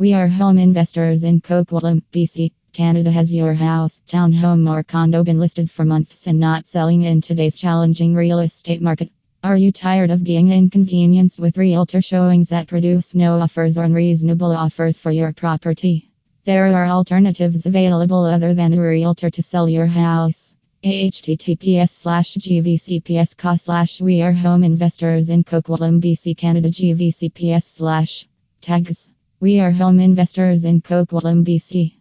We are home investors in Coquitlam, BC. Canada has your house, townhome, or condo been listed for months and not selling in today's challenging real estate market? Are you tired of being inconvenienced with realtor showings that produce no offers or unreasonable offers for your property? There are alternatives available other than a realtor to sell your house https slash gvcps slash we are home investors in Coquitlam, BC, Canada gvcps slash tags we are home investors in Coquitlam, BC.